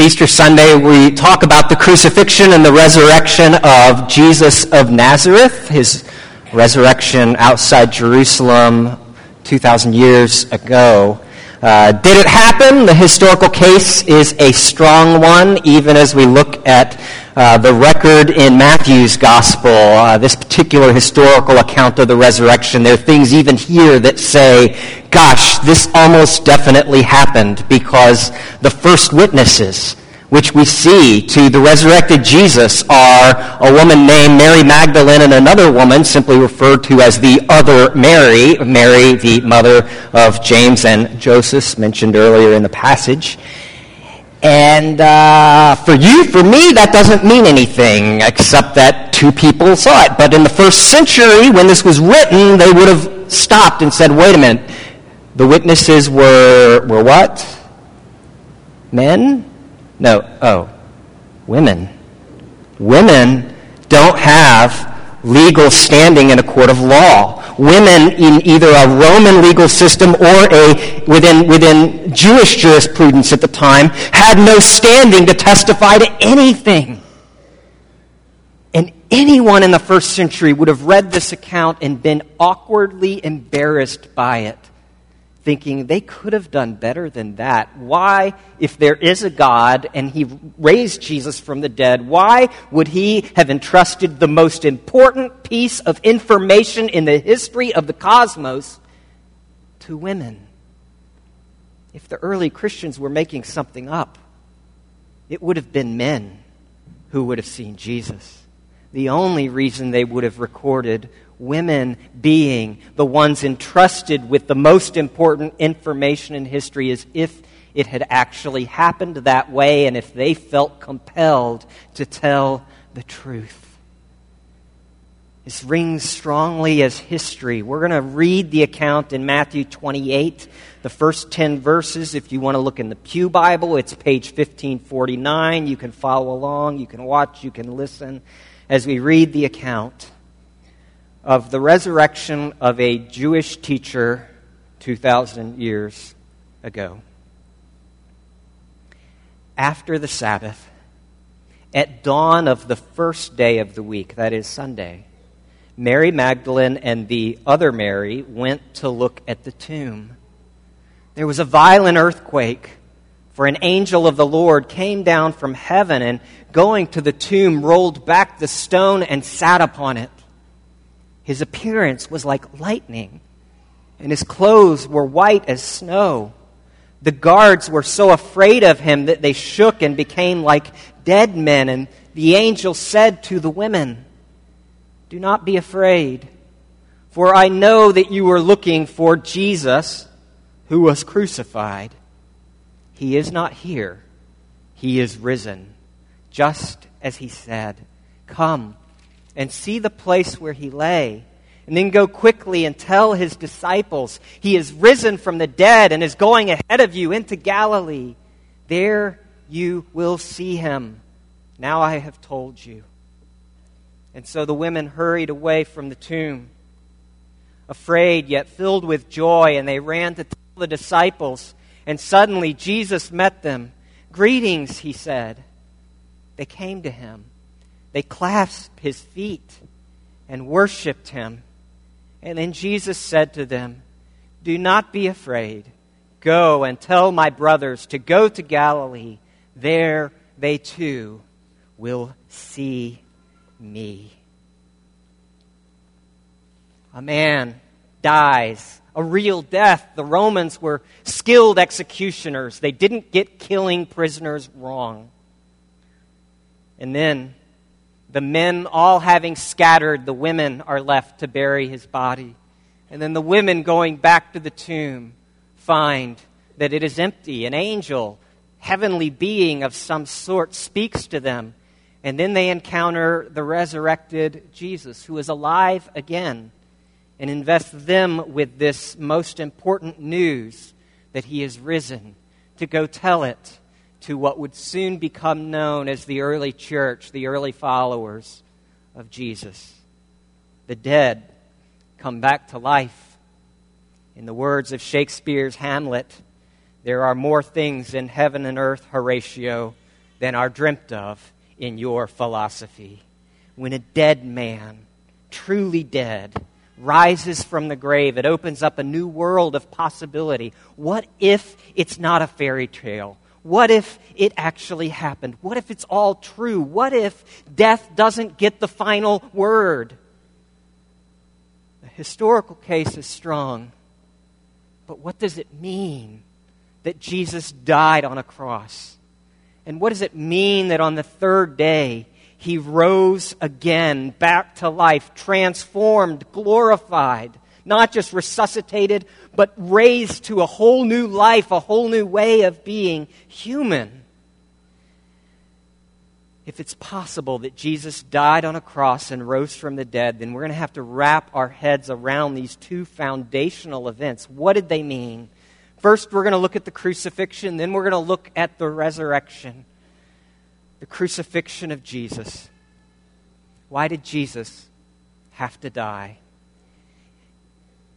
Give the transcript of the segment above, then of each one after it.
Easter Sunday. We talk about the crucifixion and the resurrection of Jesus of Nazareth, his resurrection outside Jerusalem 2,000 years ago. Uh, did it happen? The historical case is a strong one, even as we look at uh, the record in Matthew's gospel, uh, this particular historical account of the resurrection. There are things even here that say, gosh, this almost definitely happened because the first witnesses which we see to the resurrected Jesus are a woman named Mary Magdalene and another woman simply referred to as the other Mary, Mary, the mother of James and Joseph, mentioned earlier in the passage. And uh, for you, for me, that doesn't mean anything except that two people saw it. But in the first century, when this was written, they would have stopped and said, wait a minute, the witnesses were, were what? Men? No, oh, women. Women don't have legal standing in a court of law. Women in either a Roman legal system or a within within Jewish jurisprudence at the time had no standing to testify to anything. And anyone in the first century would have read this account and been awkwardly embarrassed by it thinking they could have done better than that. Why, if there is a God and he raised Jesus from the dead, why would he have entrusted the most important piece of information in the history of the cosmos to women? If the early Christians were making something up, it would have been men who would have seen Jesus. The only reason they would have recorded women being the ones entrusted with the most important information in history is if it had actually happened that way and if they felt compelled to tell the truth. This rings strongly as history. We're going to read the account in Matthew 28, the first 10 verses. If you want to look in the Pew Bible, it's page 1549. You can follow along, you can watch, you can listen as we read the account of the resurrection of a Jewish teacher 2,000 years ago. After the Sabbath, at dawn of the first day of the week, that is Sunday, Mary Magdalene and the other Mary went to look at the tomb. There was a violent earthquake, for an angel of the Lord came down from heaven and, going to the tomb, rolled back the stone and sat upon it. His appearance was like lightning, and his clothes were white as snow. The guards were so afraid of him that they shook and became like dead men. And the angel said to the women, Do not be afraid, for I know that you are looking for Jesus who was crucified. He is not here, he is risen, just as he said. Come and see the place where he lay. And then go quickly and tell his disciples, He is risen from the dead and is going ahead of you into Galilee. There you will see him. Now I have told you. And so the women hurried away from the tomb, afraid yet filled with joy, and they ran to tell the disciples. And suddenly Jesus met them. Greetings, he said. They came to him they clasped his feet and worshiped him. And then Jesus said to them, Do not be afraid. Go and tell my brothers to go to Galilee. There they too will see me. A man dies a real death. The Romans were skilled executioners, they didn't get killing prisoners wrong. And then the men all having scattered, the women are left to bury his body. And then the women going back to the tomb find that it is empty. An angel, heavenly being of some sort, speaks to them. And then they encounter the resurrected Jesus, who is alive again, and invest them with this most important news that he is risen to go tell it to what would soon become known as the early church, the early followers of Jesus. The dead come back to life. In the words of Shakespeare's Hamlet, there are more things in heaven and earth, Horatio, than are dreamt of in your philosophy. When a dead man, truly dead, rises from the grave, it opens up a new world of possibility. What if it's not a fairy tale? What if it actually happened? What if it's all true? What if death doesn't get the final word? The historical case is strong, but what does it mean that Jesus died on a cross? And what does it mean that on the third day he rose again back to life, transformed, glorified, not just resuscitated, but raised to a whole new life, a whole new way of being human? If it's possible that Jesus died on a cross and rose from the dead, then we're going to have to wrap our heads around these two foundational events. What did they mean? First, we're going to look at the crucifixion, then we're going to look at the resurrection. The crucifixion of Jesus. Why did Jesus have to die?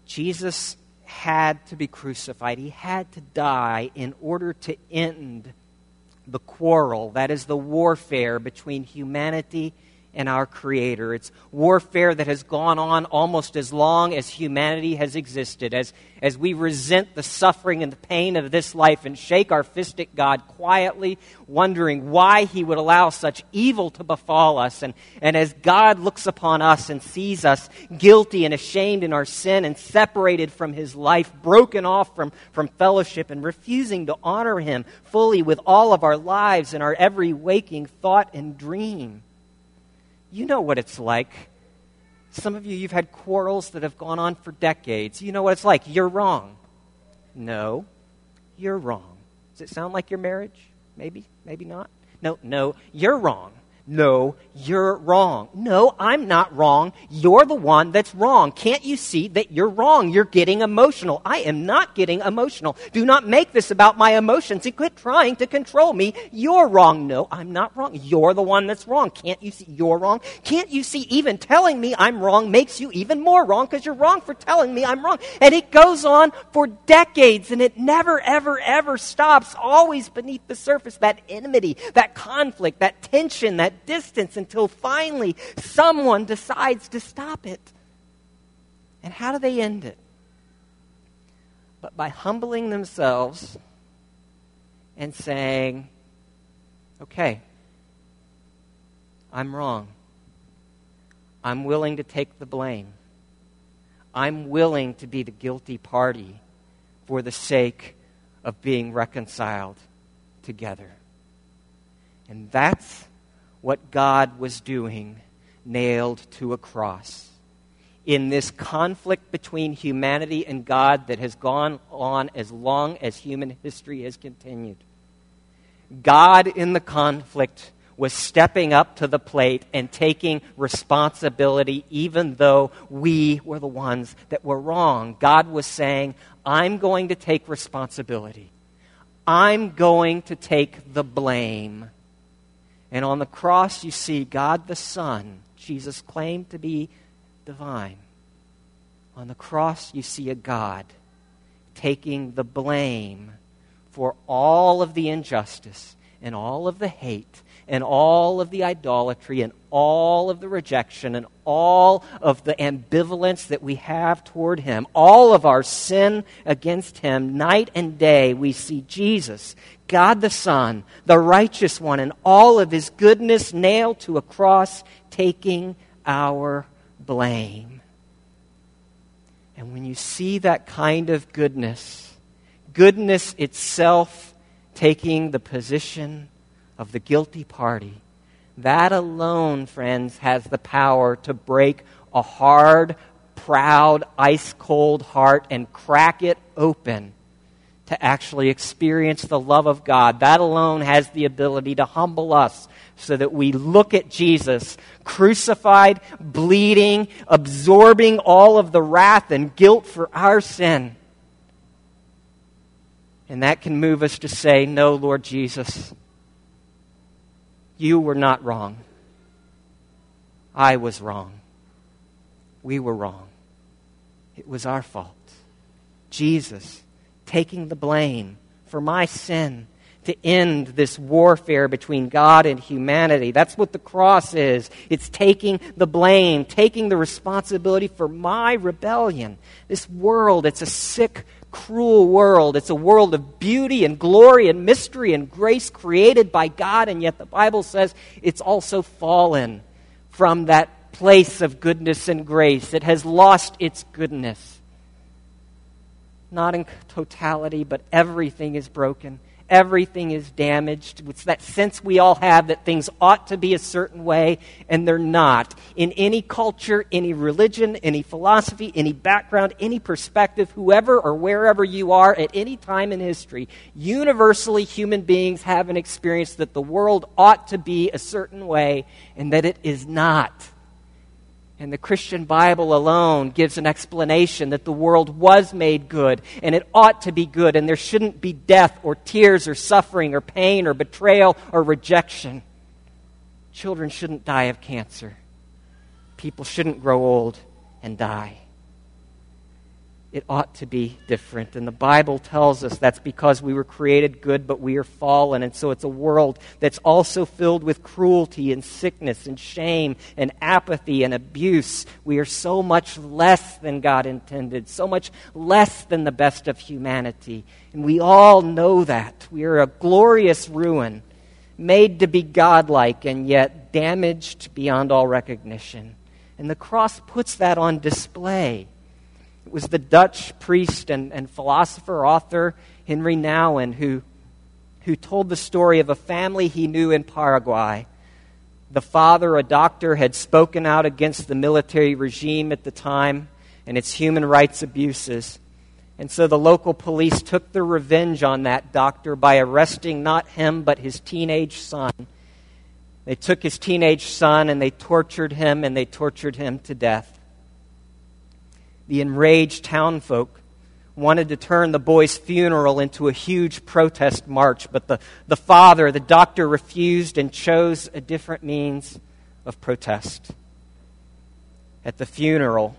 Jesus had to be crucified. He had to die in order to end the quarrel, that is, the warfare between humanity and our Creator. It's warfare that has gone on almost as long as humanity has existed. As, as we resent the suffering and the pain of this life and shake our fist at God quietly, wondering why He would allow such evil to befall us. And, and as God looks upon us and sees us guilty and ashamed in our sin and separated from His life, broken off from, from fellowship and refusing to honor Him fully with all of our lives and our every waking thought and dream you know what it's like. Some of you, you've had quarrels that have gone on for decades. You know what it's like. You're wrong. No, you're wrong. Does it sound like your marriage? Maybe, maybe not. No, no, you're wrong. No, you're wrong. No, I'm not wrong. You're the one that's wrong. Can't you see that you're wrong? You're getting emotional. I am not getting emotional. Do not make this about my emotions and quit trying to control me. You're wrong. No, I'm not wrong. You're the one that's wrong. Can't you see you're wrong? Can't you see even telling me I'm wrong makes you even more wrong because you're wrong for telling me I'm wrong? And it goes on for decades and it never, ever, ever stops. Always beneath the surface, that enmity, that conflict, that tension, that distance until finally someone decides to stop it. And how do they end it? But by humbling themselves and saying, okay, I'm wrong. I'm willing to take the blame. I'm willing to be the guilty party for the sake of being reconciled together. And that's what God was doing nailed to a cross. In this conflict between humanity and God that has gone on as long as human history has continued, God in the conflict was stepping up to the plate and taking responsibility, even though we were the ones that were wrong. God was saying, I'm going to take responsibility. I'm going to take the blame. And on the cross, you see God the Son. Jesus claimed to be divine. On the cross, you see a God taking the blame for all of the injustice and all of the hate and all of the idolatry and all of the rejection and all of the ambivalence that we have toward Him, all of our sin against Him, night and day, we see Jesus, God the Son, the righteous one, and all of His goodness nailed to a cross, taking our blame. And when you see that kind of goodness, goodness itself taking the position of the guilty party. That alone, friends, has the power to break a hard, proud, ice cold heart and crack it open to actually experience the love of God. That alone has the ability to humble us so that we look at Jesus crucified, bleeding, absorbing all of the wrath and guilt for our sin. And that can move us to say, No, Lord Jesus, you were not wrong. I was wrong. We were wrong. It was our fault. Jesus taking the blame for my sin, to end this warfare between God and humanity. That's what the cross is. It's taking the blame, taking the responsibility for my rebellion. This world, it's a sick, cruel world. It's a world of beauty and glory and mystery and grace created by God, and yet the Bible says it's also fallen from that place of goodness and grace. It has lost its goodness. Not in totality, but everything is broken everything is damaged. It's that sense we all have that things ought to be a certain way and they're not. In any culture, any religion, any philosophy, any background, any perspective, whoever or wherever you are at any time in history, universally human beings have an experience that the world ought to be a certain way and that it is not. And the Christian Bible alone gives an explanation that the world was made good and it ought to be good and there shouldn't be death or tears or suffering or pain or betrayal or rejection. Children shouldn't die of cancer. People shouldn't grow old and die it ought to be different. And the Bible tells us that's because we were created good, but we are fallen. And so it's a world that's also filled with cruelty and sickness and shame and apathy and abuse. We are so much less than God intended, so much less than the best of humanity. And we all know that. We are a glorious ruin, made to be godlike, and yet damaged beyond all recognition. And the cross puts that on display. It was the Dutch priest and, and philosopher, author Henri Nouwen who, who told the story of a family he knew in Paraguay. The father, a doctor, had spoken out against the military regime at the time and its human rights abuses. And so the local police took their revenge on that doctor by arresting not him, but his teenage son. They took his teenage son and they tortured him and they tortured him to death the enraged townfolk wanted to turn the boy's funeral into a huge protest march, but the, the father, the doctor, refused and chose a different means of protest. At the funeral,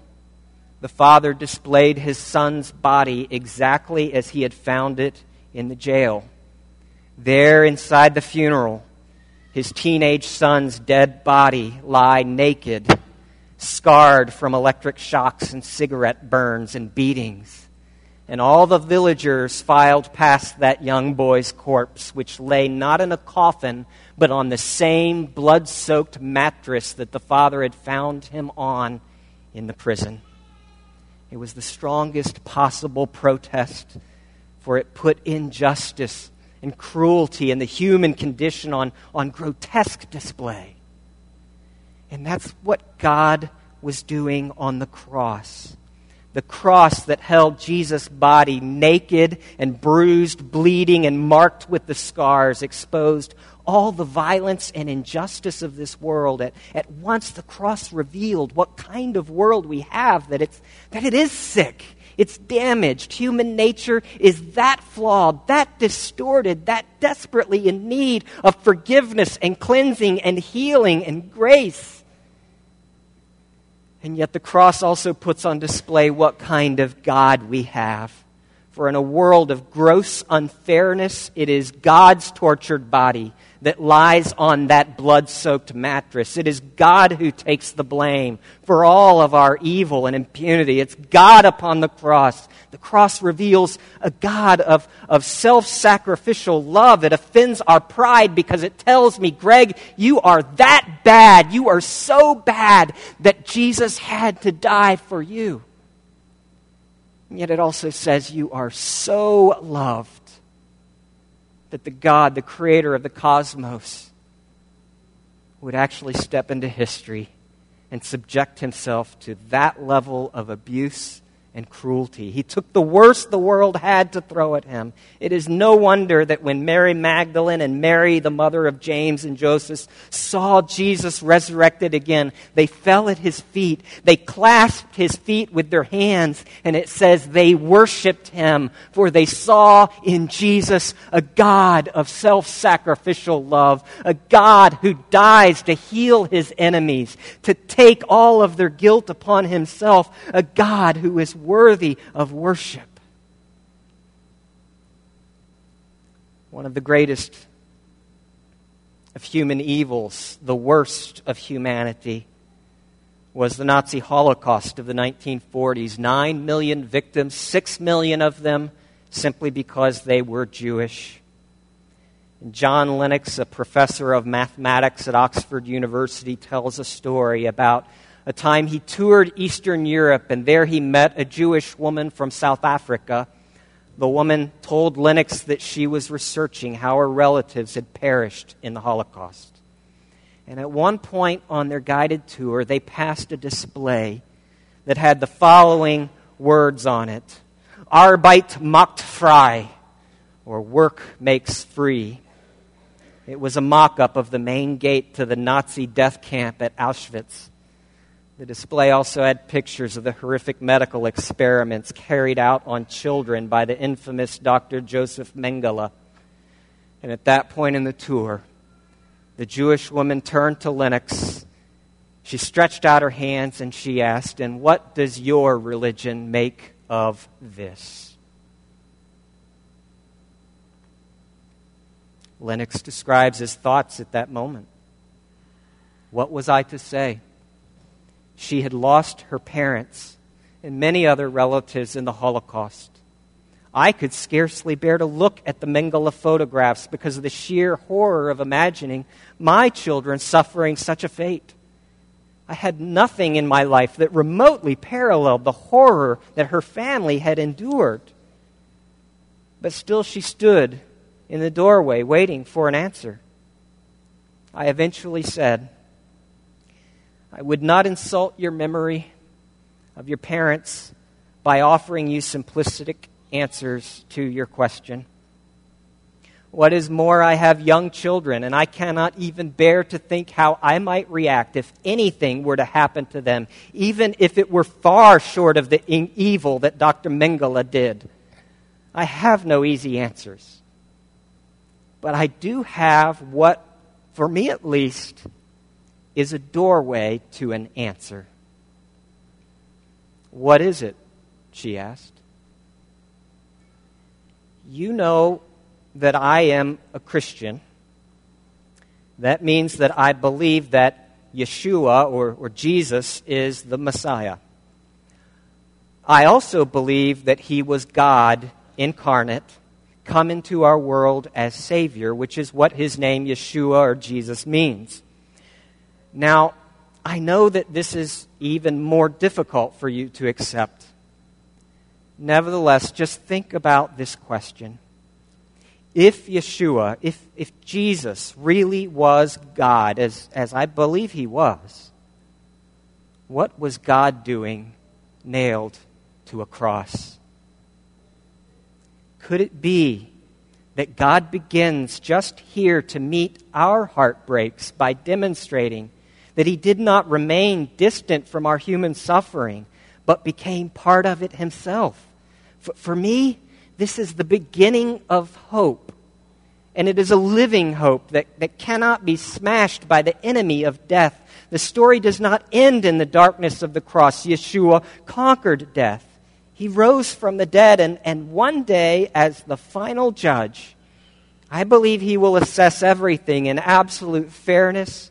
the father displayed his son's body exactly as he had found it in the jail. There, inside the funeral, his teenage son's dead body lie naked scarred from electric shocks and cigarette burns and beatings. And all the villagers filed past that young boy's corpse, which lay not in a coffin, but on the same blood soaked mattress that the father had found him on in the prison. It was the strongest possible protest, for it put injustice and cruelty and the human condition on, on grotesque display. And that's what God was doing on the cross. The cross that held Jesus' body naked and bruised, bleeding, and marked with the scars, exposed all the violence and injustice of this world. At, at once, the cross revealed what kind of world we have, that, it's, that it is sick. It's damaged. Human nature is that flawed, that distorted, that desperately in need of forgiveness and cleansing and healing and grace. And yet the cross also puts on display what kind of God we have. For in a world of gross unfairness, it is God's tortured body that lies on that blood soaked mattress. It is God who takes the blame for all of our evil and impunity. It's God upon the cross. The cross reveals a God of, of self sacrificial love. It offends our pride because it tells me, Greg, you are that bad. You are so bad that Jesus had to die for you. And yet it also says you are so loved that the God, the creator of the cosmos, would actually step into history and subject himself to that level of abuse and cruelty. He took the worst the world had to throw at him. It is no wonder that when Mary Magdalene and Mary, the mother of James and Joseph, saw Jesus resurrected again, they fell at his feet. They clasped his feet with their hands, and it says they worshiped him, for they saw in Jesus a God of self sacrificial love, a God who dies to heal his enemies, to take all of their guilt upon himself, a God who is worthy of worship. one of the greatest of human evils, the worst of humanity, was the Nazi Holocaust of the 1940s. Nine million victims, six million of them simply because they were Jewish. John Lennox, a professor of mathematics at Oxford University, tells a story about a time he toured Eastern Europe, and there he met a Jewish woman from South Africa the woman told Lennox that she was researching how her relatives had perished in the Holocaust. And at one point on their guided tour, they passed a display that had the following words on it Arbeit macht frei, or work makes free. It was a mock up of the main gate to the Nazi death camp at Auschwitz. The display also had pictures of the horrific medical experiments carried out on children by the infamous Dr. Joseph Mengele. And at that point in the tour, the Jewish woman turned to Lennox. She stretched out her hands and she asked, And what does your religion make of this? Lennox describes his thoughts at that moment. What was I to say? She had lost her parents and many other relatives in the Holocaust. I could scarcely bear to look at the Mengele photographs because of the sheer horror of imagining my children suffering such a fate. I had nothing in my life that remotely paralleled the horror that her family had endured. But still, she stood in the doorway waiting for an answer. I eventually said, I would not insult your memory of your parents by offering you simplistic answers to your question. What is more, I have young children, and I cannot even bear to think how I might react if anything were to happen to them, even if it were far short of the evil that Dr. Mengele did. I have no easy answers. But I do have what, for me at least, is a doorway to an answer. What is it? she asked. You know that I am a Christian. That means that I believe that Yeshua or, or Jesus is the Messiah. I also believe that he was God incarnate, come into our world as Savior, which is what his name Yeshua or Jesus means. Now, I know that this is even more difficult for you to accept. Nevertheless, just think about this question. If Yeshua, if, if Jesus really was God, as, as I believe he was, what was God doing nailed to a cross? Could it be that God begins just here to meet our heartbreaks by demonstrating that he did not remain distant from our human suffering, but became part of it himself. For, for me, this is the beginning of hope. And it is a living hope that, that cannot be smashed by the enemy of death. The story does not end in the darkness of the cross. Yeshua conquered death. He rose from the dead, and, and one day, as the final judge, I believe he will assess everything in absolute fairness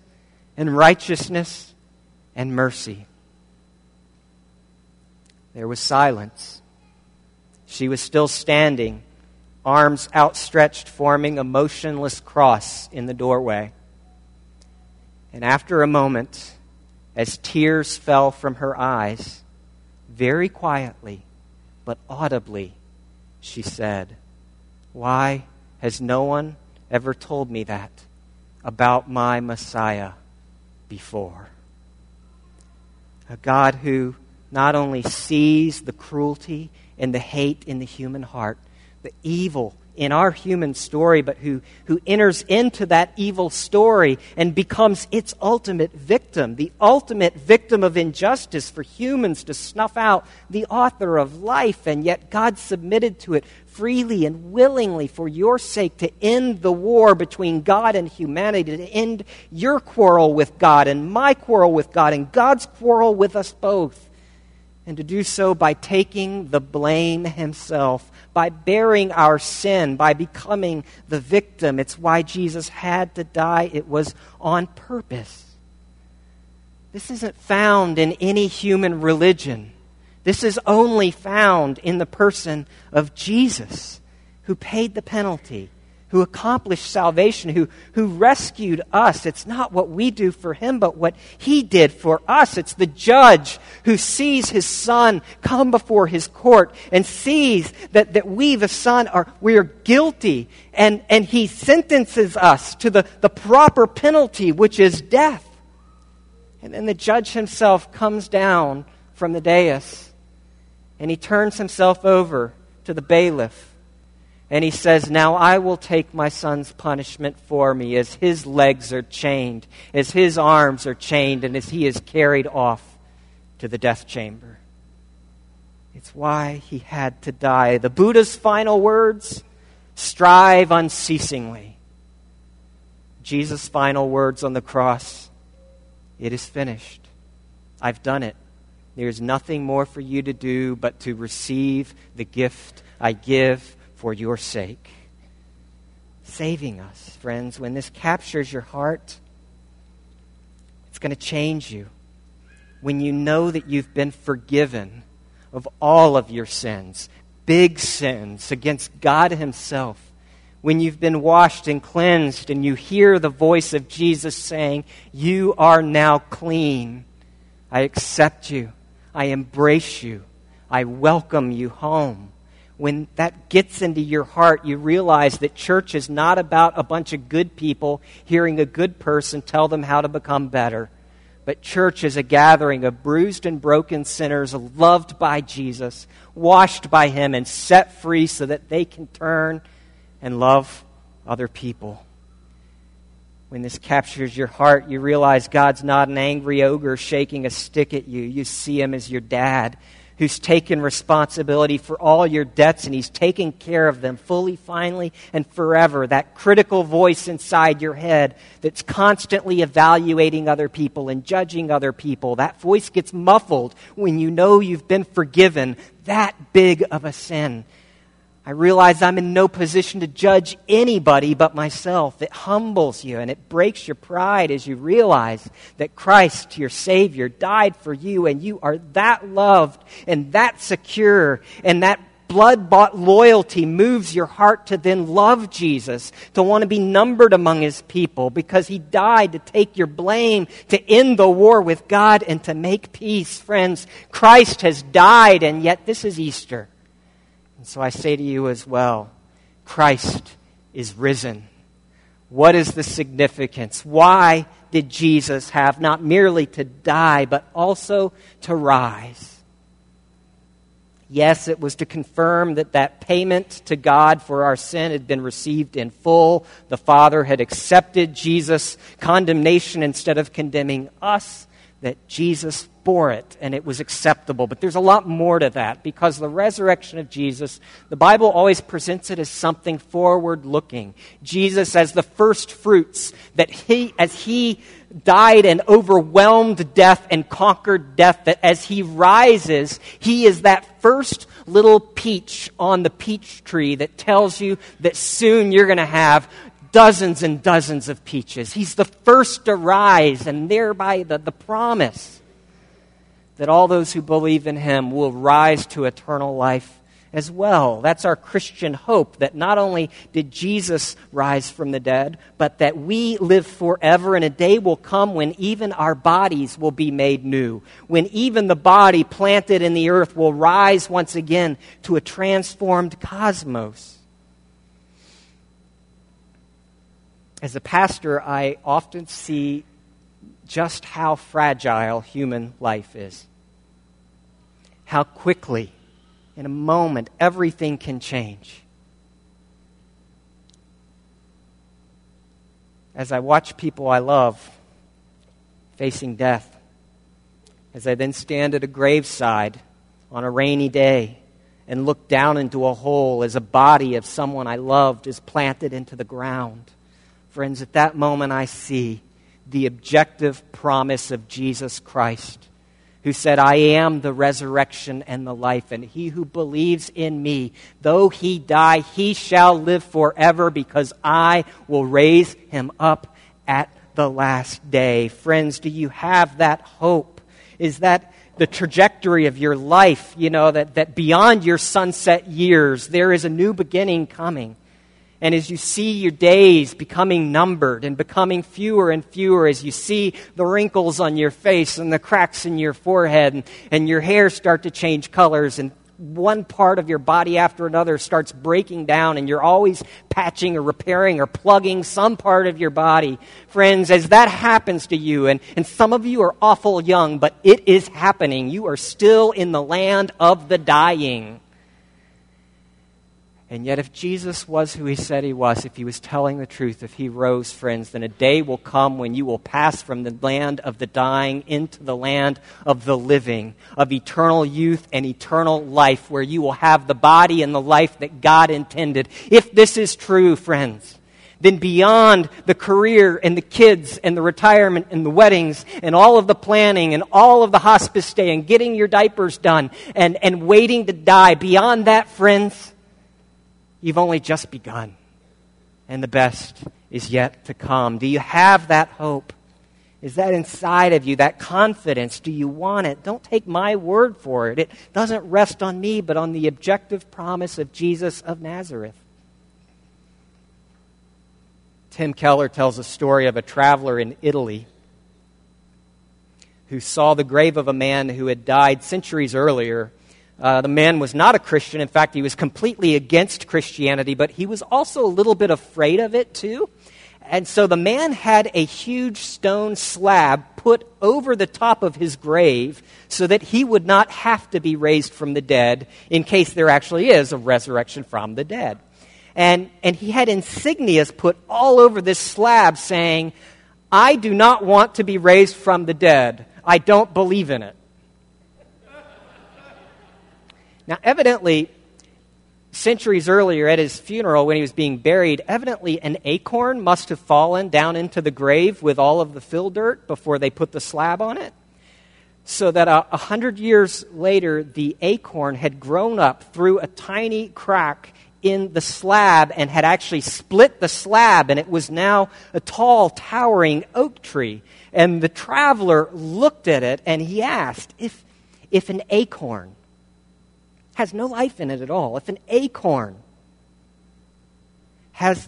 and righteousness and mercy. There was silence. She was still standing, arms outstretched, forming a motionless cross in the doorway. And after a moment, as tears fell from her eyes, very quietly but audibly, she said, Why has no one ever told me that about my Messiah? Before. A God who not only sees the cruelty and the hate in the human heart, the evil in our human story, but who, who enters into that evil story and becomes its ultimate victim, the ultimate victim of injustice for humans to snuff out the author of life, and yet God submitted to it freely and willingly for your sake to end the war between God and humanity, to end your quarrel with God and my quarrel with God and God's quarrel with us both. And to do so by taking the blame himself, by bearing our sin, by becoming the victim. It's why Jesus had to die. It was on purpose. This isn't found in any human religion. This is only found in the person of Jesus, who paid the penalty who accomplished salvation, who, who rescued us. It's not what we do for him, but what he did for us. It's the judge who sees his son come before his court and sees that, that we, the son, are we are guilty, and, and he sentences us to the, the proper penalty, which is death. And then the judge himself comes down from the dais and he turns himself over to the bailiff and he says, Now I will take my son's punishment for me as his legs are chained, as his arms are chained, and as he is carried off to the death chamber. It's why he had to die. The Buddha's final words strive unceasingly. Jesus' final words on the cross it is finished. I've done it. There's nothing more for you to do but to receive the gift I give for your sake. Saving us, friends, when this captures your heart, it's going to change you. When you know that you've been forgiven of all of your sins, big sins against God Himself, when you've been washed and cleansed and you hear the voice of Jesus saying, You are now clean. I accept you. I embrace you. I welcome you home when that gets into your heart, you realize that church is not about a bunch of good people hearing a good person tell them how to become better. But church is a gathering of bruised and broken sinners loved by Jesus, washed by Him, and set free so that they can turn and love other people. When this captures your heart, you realize God's not an angry ogre shaking a stick at you. You see Him as your dad who's taken responsibility for all your debts and he's taken care of them fully, finally, and forever. That critical voice inside your head that's constantly evaluating other people and judging other people, that voice gets muffled when you know you've been forgiven that big of a sin. I realize I'm in no position to judge anybody but myself. It humbles you and it breaks your pride as you realize that Christ, your Savior, died for you and you are that loved and that secure and that blood bought loyalty moves your heart to then love Jesus, to want to be numbered among his people because he died to take your blame, to end the war with God, and to make peace. Friends, Christ has died, and yet this is Easter. And so I say to you as well Christ is risen. What is the significance? Why did Jesus have not merely to die, but also to rise? Yes, it was to confirm that that payment to God for our sin had been received in full. The Father had accepted Jesus' condemnation instead of condemning us, that Jesus bore it and it was acceptable. But there's a lot more to that because the resurrection of Jesus, the Bible always presents it as something forward looking. Jesus as the first fruits, that he, as he died and overwhelmed death and conquered death, that as he rises, he is that first little peach on the peach tree that tells you that soon you're going to have dozens and dozens of peaches. He's the first to rise, and thereby the, the promise that all those who believe in him will rise to eternal life as well. That's our Christian hope that not only did Jesus rise from the dead, but that we live forever, and a day will come when even our bodies will be made new, when even the body planted in the earth will rise once again to a transformed cosmos. As a pastor, I often see just how fragile human life is. How quickly, in a moment, everything can change. As I watch people I love facing death, as I then stand at a graveside on a rainy day and look down into a hole as a body of someone I loved is planted into the ground, friends, at that moment I see the objective promise of Jesus Christ, who said, I am the resurrection and the life, and he who believes in me, though he die, he shall live forever, because I will raise him up at the last day. Friends, do you have that hope? Is that the trajectory of your life, you know, that, that beyond your sunset years, there is a new beginning coming? And as you see your days becoming numbered and becoming fewer and fewer, as you see the wrinkles on your face and the cracks in your forehead and, and your hair start to change colors and one part of your body after another starts breaking down and you're always patching or repairing or plugging some part of your body. Friends, as that happens to you, and, and some of you are awful young, but it is happening. You are still in the land of the dying. And yet, if Jesus was who he said he was, if he was telling the truth, if he rose, friends, then a day will come when you will pass from the land of the dying into the land of the living, of eternal youth and eternal life, where you will have the body and the life that God intended. If this is true, friends, then beyond the career and the kids and the retirement and the weddings and all of the planning and all of the hospice stay and getting your diapers done and, and waiting to die, beyond that, friends, You've only just begun, and the best is yet to come. Do you have that hope? Is that inside of you, that confidence? Do you want it? Don't take my word for it. It doesn't rest on me, but on the objective promise of Jesus of Nazareth. Tim Keller tells a story of a traveler in Italy who saw the grave of a man who had died centuries earlier uh, the man was not a Christian. In fact, he was completely against Christianity, but he was also a little bit afraid of it too. And so the man had a huge stone slab put over the top of his grave so that he would not have to be raised from the dead in case there actually is a resurrection from the dead. And, and he had insignias put all over this slab saying, I do not want to be raised from the dead. I don't believe in it. Now, evidently, centuries earlier at his funeral when he was being buried, evidently an acorn must have fallen down into the grave with all of the fill dirt before they put the slab on it. So that a, a hundred years later, the acorn had grown up through a tiny crack in the slab and had actually split the slab, and it was now a tall, towering oak tree. And the traveler looked at it and he asked if, if an acorn has no life in it at all, if an acorn has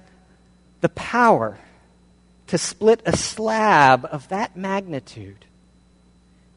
the power to split a slab of that magnitude,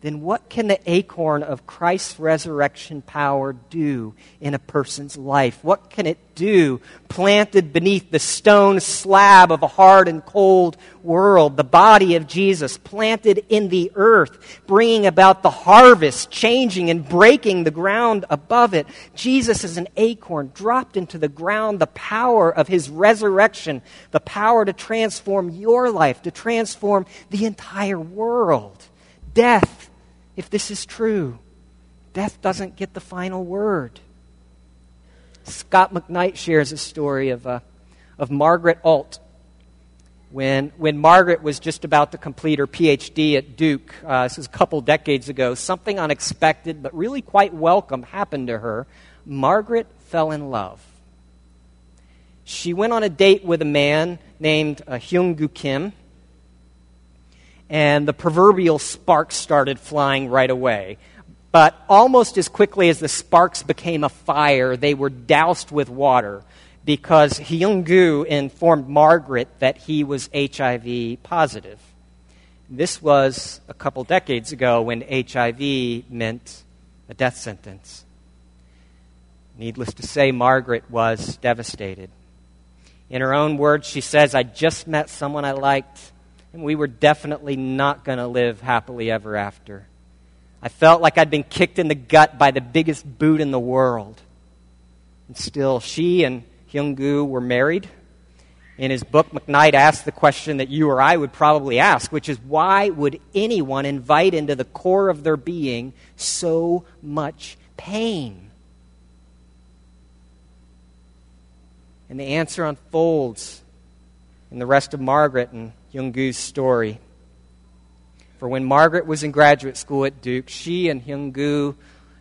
then what can the acorn of Christ's resurrection power do in a person's life? What can it do planted beneath the stone slab of a hard and cold world? The body of Jesus planted in the earth, bringing about the harvest, changing and breaking the ground above it. Jesus is an acorn dropped into the ground, the power of his resurrection, the power to transform your life, to transform the entire world. Death if this is true. Death doesn't get the final word. Scot McKnight shares a story of, uh, of Margaret Ault. When, when Margaret was just about to complete her PhD at Duke, uh, this was a couple decades ago, something unexpected but really quite welcome happened to her. Margaret fell in love. She went on a date with a man named uh, Hyung Gu Kim and the proverbial sparks started flying right away. But almost as quickly as the sparks became a fire, they were doused with water because Hyung-gu informed Margaret that he was HIV positive. This was a couple decades ago when HIV meant a death sentence. Needless to say, Margaret was devastated. In her own words, she says, I just met someone I liked and we were definitely not going to live happily ever after. I felt like I'd been kicked in the gut by the biggest boot in the world. And still, she and Hyung-gu were married. In his book, McKnight asked the question that you or I would probably ask, which is why would anyone invite into the core of their being so much pain? And the answer unfolds in the rest of Margaret and Hyung-gu's story. For when Margaret was in graduate school at Duke, she and Hyung-gu,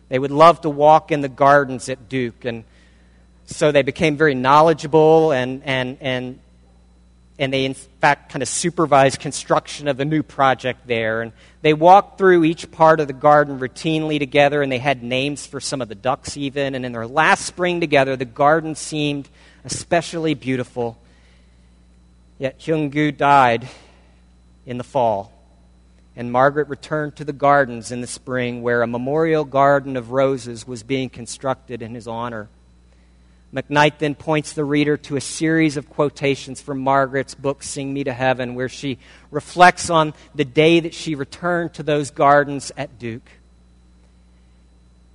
they would love to walk in the gardens at Duke. And so they became very knowledgeable and, and, and, and they, in fact, kind of supervised construction of the new project there. And they walked through each part of the garden routinely together, and they had names for some of the ducks, even. And in their last spring together, the garden seemed especially beautiful. Yet Hyung-gu died in the fall and Margaret returned to the gardens in the spring where a memorial garden of roses was being constructed in his honor. McKnight then points the reader to a series of quotations from Margaret's book, Sing Me to Heaven, where she reflects on the day that she returned to those gardens at Duke.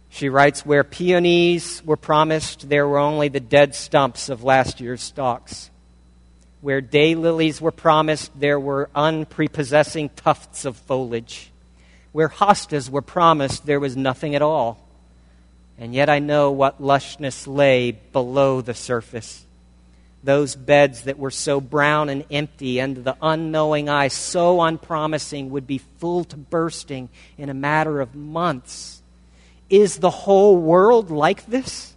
She writes, Where peonies were promised, there were only the dead stumps of last year's stalks. Where daylilies were promised, there were unprepossessing tufts of foliage. Where hostas were promised, there was nothing at all. And yet I know what lushness lay below the surface. Those beds that were so brown and empty, and the unknowing eye so unpromising, would be full to bursting in a matter of months. Is the whole world like this?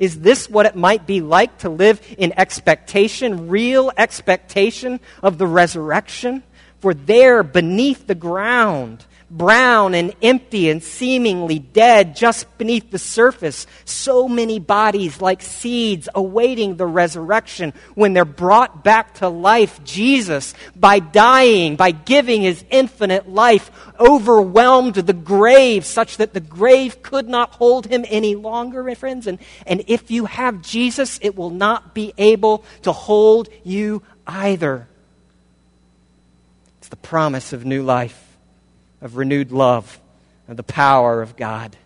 Is this what it might be like to live in expectation, real expectation of the resurrection? For there, beneath the ground, brown and empty and seemingly dead just beneath the surface. So many bodies like seeds awaiting the resurrection when they're brought back to life. Jesus, by dying, by giving his infinite life, overwhelmed the grave such that the grave could not hold him any longer, my friends. And, and if you have Jesus, it will not be able to hold you either. It's the promise of new life of renewed love, and the power of God.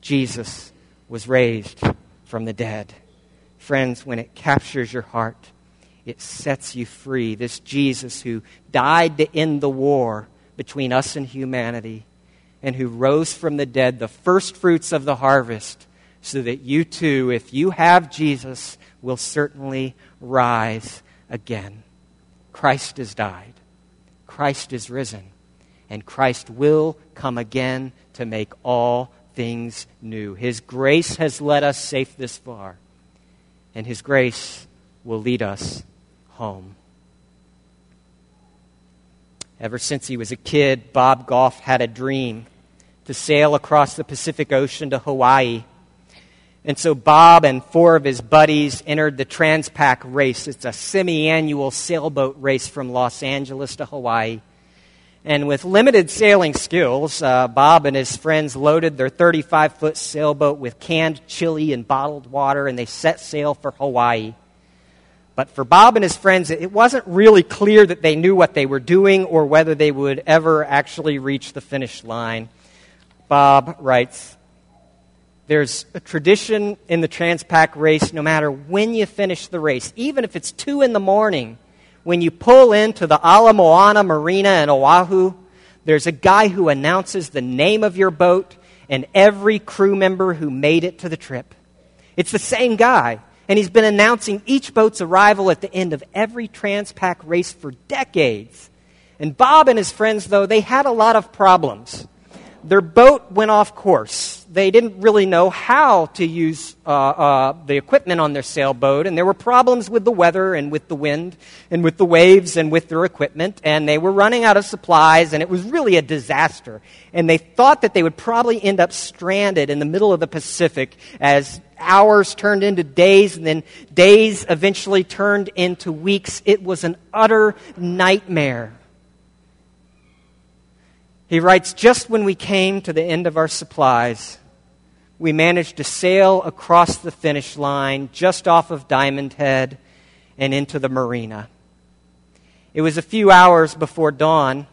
Jesus was raised from the dead. Friends, when it captures your heart, it sets you free. This Jesus who died to end the war between us and humanity and who rose from the dead, the first fruits of the harvest, so that you too, if you have Jesus, will certainly rise again. Christ has died, Christ is risen and Christ will come again to make all things new. His grace has led us safe this far, and His grace will lead us home. Ever since he was a kid, Bob Goff had a dream to sail across the Pacific Ocean to Hawaii. And so Bob and four of his buddies entered the Transpac race. It's a semi annual sailboat race from Los Angeles to Hawaii. And with limited sailing skills, uh, Bob and his friends loaded their 35 foot sailboat with canned chili and bottled water, and they set sail for Hawaii. But for Bob and his friends, it wasn't really clear that they knew what they were doing or whether they would ever actually reach the finish line. Bob writes There's a tradition in the Transpac race, no matter when you finish the race, even if it's 2 in the morning when you pull into the Ala Moana Marina in Oahu, there's a guy who announces the name of your boat and every crew member who made it to the trip. It's the same guy, and he's been announcing each boat's arrival at the end of every Transpac race for decades. And Bob and his friends, though, they had a lot of problems. Their boat went off course they didn't really know how to use uh, uh, the equipment on their sailboat, and there were problems with the weather and with the wind and with the waves and with their equipment, and they were running out of supplies, and it was really a disaster. And they thought that they would probably end up stranded in the middle of the Pacific as hours turned into days, and then days eventually turned into weeks. It was an utter nightmare. He writes, Just when we came to the end of our supplies, we managed to sail across the finish line just off of Diamond Head and into the marina. It was a few hours before dawn.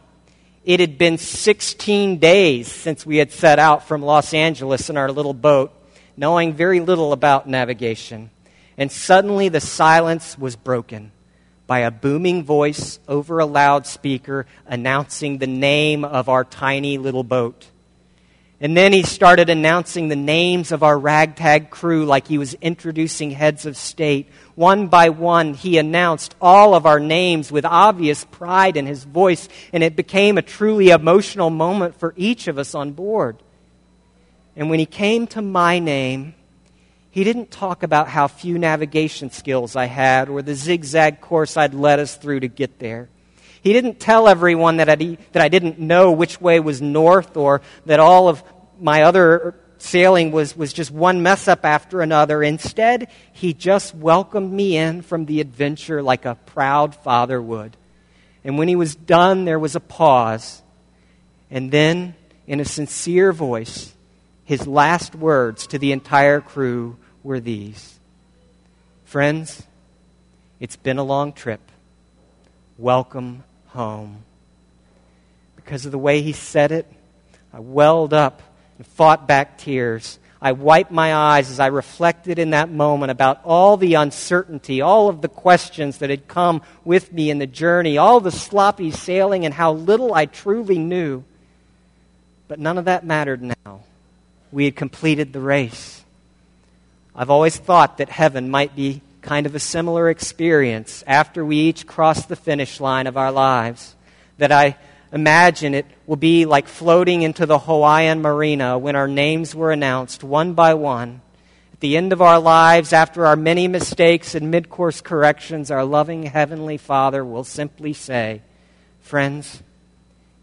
It had been 16 days since we had set out from Los Angeles in our little boat, knowing very little about navigation. And suddenly the silence was broken by a booming voice over a loudspeaker announcing the name of our tiny little boat. And then he started announcing the names of our ragtag crew like he was introducing heads of state. One by one, he announced all of our names with obvious pride in his voice, and it became a truly emotional moment for each of us on board. And when he came to my name, he didn't talk about how few navigation skills I had or the zigzag course I'd led us through to get there. He didn't tell everyone that I, that I didn't know which way was north or that all of my other sailing was, was just one mess up after another. Instead, he just welcomed me in from the adventure like a proud father would. And when he was done, there was a pause. And then, in a sincere voice, his last words to the entire crew were these Friends, it's been a long trip. Welcome home. Because of the way he said it, I welled up and fought back tears. I wiped my eyes as I reflected in that moment about all the uncertainty, all of the questions that had come with me in the journey, all the sloppy sailing, and how little I truly knew. But none of that mattered now. We had completed the race. I've always thought that heaven might be kind of a similar experience after we each cross the finish line of our lives. That I imagine it will be like floating into the Hawaiian marina when our names were announced one by one. At the end of our lives, after our many mistakes and mid course corrections, our loving Heavenly Father will simply say, Friends,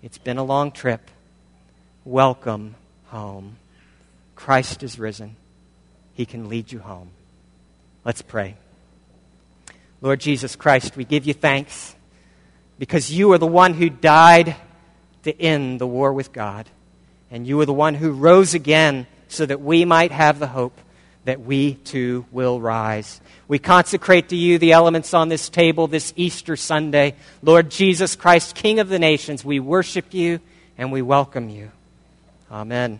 it's been a long trip. Welcome home. Christ is risen. He can lead you home. Let's pray. Lord Jesus Christ, we give you thanks because you are the one who died to end the war with God. And you are the one who rose again so that we might have the hope that we too will rise. We consecrate to you the elements on this table this Easter Sunday. Lord Jesus Christ, King of the nations, we worship you and we welcome you. Amen.